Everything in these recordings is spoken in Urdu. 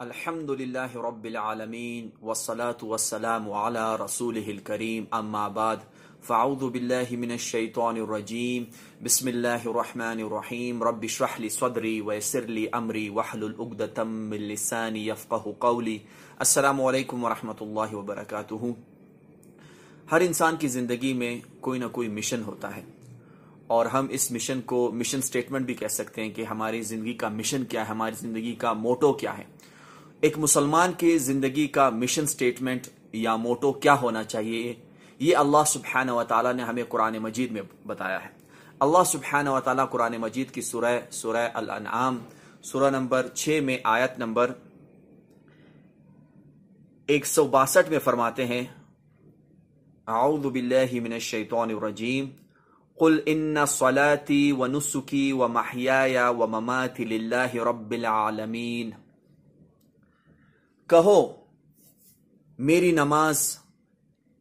الحمد لله رب العالمين والصلاة والسلام على رسوله الكريم أما بعد فأعوذ بالله من الشيطان الرجيم بسم الله الرحمن الرحيم رب اشرح لي صدري ويسر لي أمري واحلل عقدة من لساني يفقه قولي السلام علیکم ورحمۃ اللہ وبرکاتہ. ہر انسان کی زندگی میں کوئی نہ کوئی مشن ہوتا ہے اور ہم اس مشن کو مشن سٹیٹمنٹ بھی کہہ سکتے ہیں کہ ہماری زندگی کا مشن کیا ہے، ہماری زندگی کا موٹو کیا ہے۔ ایک مسلمان کی زندگی کا مشن سٹیٹمنٹ یا موٹو کیا ہونا چاہیے؟ یہ اللہ سبحانہ و تعالیٰ نے ہمیں قرآن مجید میں بتایا ہے۔ اللہ سبحانہ و تعالیٰ قرآن مجید کی سورہ سورہ الانعام، سورہ نمبر چھ میں آیت نمبر ایک سو باسٹھ میں فرماتے ہیں، اعوذ باللہ من الشیطان الرجیم، قل ان صلاتي ونسكي ومحياي ومماتي لله رب العالمین۔ کہو، میری نماز،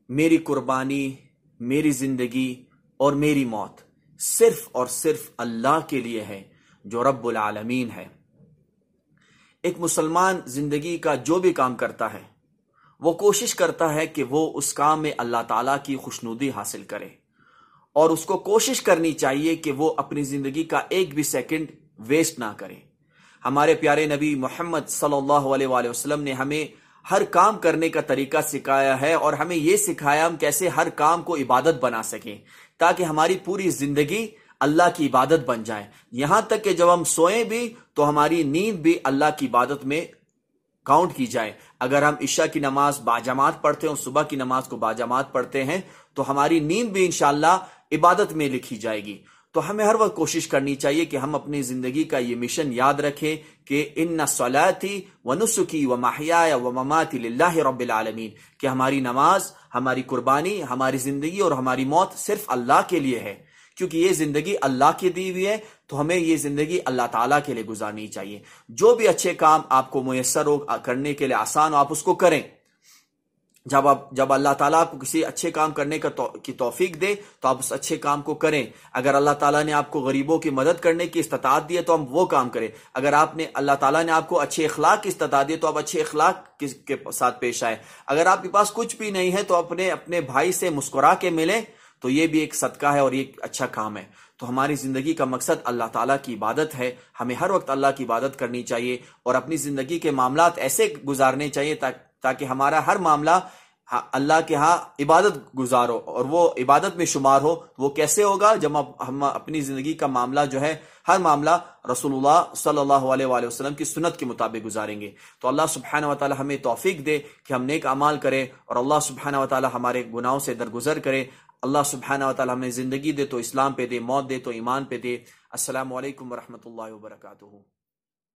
میری قربانی، میری زندگی اور میری موت صرف اور صرف اللہ کے لیے ہے، جو رب العالمین ہے۔ ایک مسلمان زندگی کا جو بھی کام کرتا ہے، وہ کوشش کرتا ہے کہ وہ اس کام میں اللہ تعالیٰ کی خوشنودی حاصل کرے۔ اور اس کو کوشش کرنی چاہیے کہ وہ اپنی زندگی کا ایک بھی سیکنڈ ویسٹ نہ کرے۔ ہمارے پیارے نبی محمد صلی اللہ علیہ وآلہ وسلم نے ہمیں ہر کام کرنے کا طریقہ سکھایا ہے اور ہمیں یہ سکھایا ہم کیسے ہر کام کو عبادت بنا سکیں تاکہ ہماری پوری زندگی اللہ کی عبادت بن جائے۔ یہاں تک کہ جب ہم سوئیں بھی تو ہماری نیند بھی اللہ کی عبادت میں کاؤنٹ کی جائے۔ اگر ہم عشاء کی نماز باجماعت پڑھتے ہیں اور صبح کی نماز کو باجماعت پڑھتے ہیں، تو ہماری نیند بھی انشاءاللہ عبادت میں لکھی جائے گی۔ تو ہمیں ہر وقت کوشش کرنی چاہیے کہ ہم اپنی زندگی کا یہ مشن یاد رکھیں کہ ان نسلاتی و نسخی و ماہیا و مماتی اللہ رب العالمین، کہ ہماری نماز، ہماری قربانی، ہماری زندگی اور ہماری موت صرف اللہ کے لیے ہے۔ کیونکہ یہ زندگی اللہ کی دی ہوئی ہے، تو ہمیں یہ زندگی اللہ تعالیٰ کے لیے گزارنی چاہیے۔ جو بھی اچھے کام آپ کو میسر ہو کرنے کے لیے آسان ہو، آپ اس کو کریں۔ جب آپ جب اللہ تعالیٰ آپ کو کسی اچھے کام کرنے کا کی توفیق دے، تو آپ اس اچھے کام کو کریں۔ اگر اللہ تعالیٰ نے آپ کو غریبوں کی مدد کرنے کی استطاعت دی ہے، تو ہم وہ کام کریں۔ اگر آپ نے اللہ تعالیٰ نے آپ کو اچھے اخلاق کی استطاعت دی تو آپ اچھے اخلاق کے ساتھ پیش آئے اگر آپ کے پاس کچھ بھی نہیں ہے، تو اپنے اپنے بھائی سے مسکرا کے ملیں، تو یہ بھی ایک صدقہ ہے اور یہ ایک اچھا کام ہے۔ تو ہماری زندگی کا مقصد اللہ تعالیٰ کی عبادت ہے۔ ہمیں ہر وقت اللہ کی عبادت کرنی چاہیے اور اپنی زندگی کے معاملات ایسے گزارنے چاہیے تاکہ تاکہ ہمارا ہر معاملہ ہاں، اللہ کے ہاں عبادت گزارو اور وہ عبادت میں شمار ہو، وہ کیسے ہوگا؟ جب ہم اپنی زندگی کا معاملہ جو ہے، ہر معاملہ رسول اللہ صلی اللہ علیہ وآلہ وسلم کی سنت کے مطابق گزاریں گے۔ تو اللہ سبحانہ و تعالی ہمیں توفیق دے کہ ہم نیک اعمال کریں اور اللہ سبحانہ و تعالی ہمارے گناہوں سے درگزر کرے۔ اللہ سبحانہ و تعالی ہمیں زندگی دے تو اسلام پہ دے، موت دے تو ایمان پہ دے۔ السلام علیکم ورحمۃ اللہ وبرکاتہ۔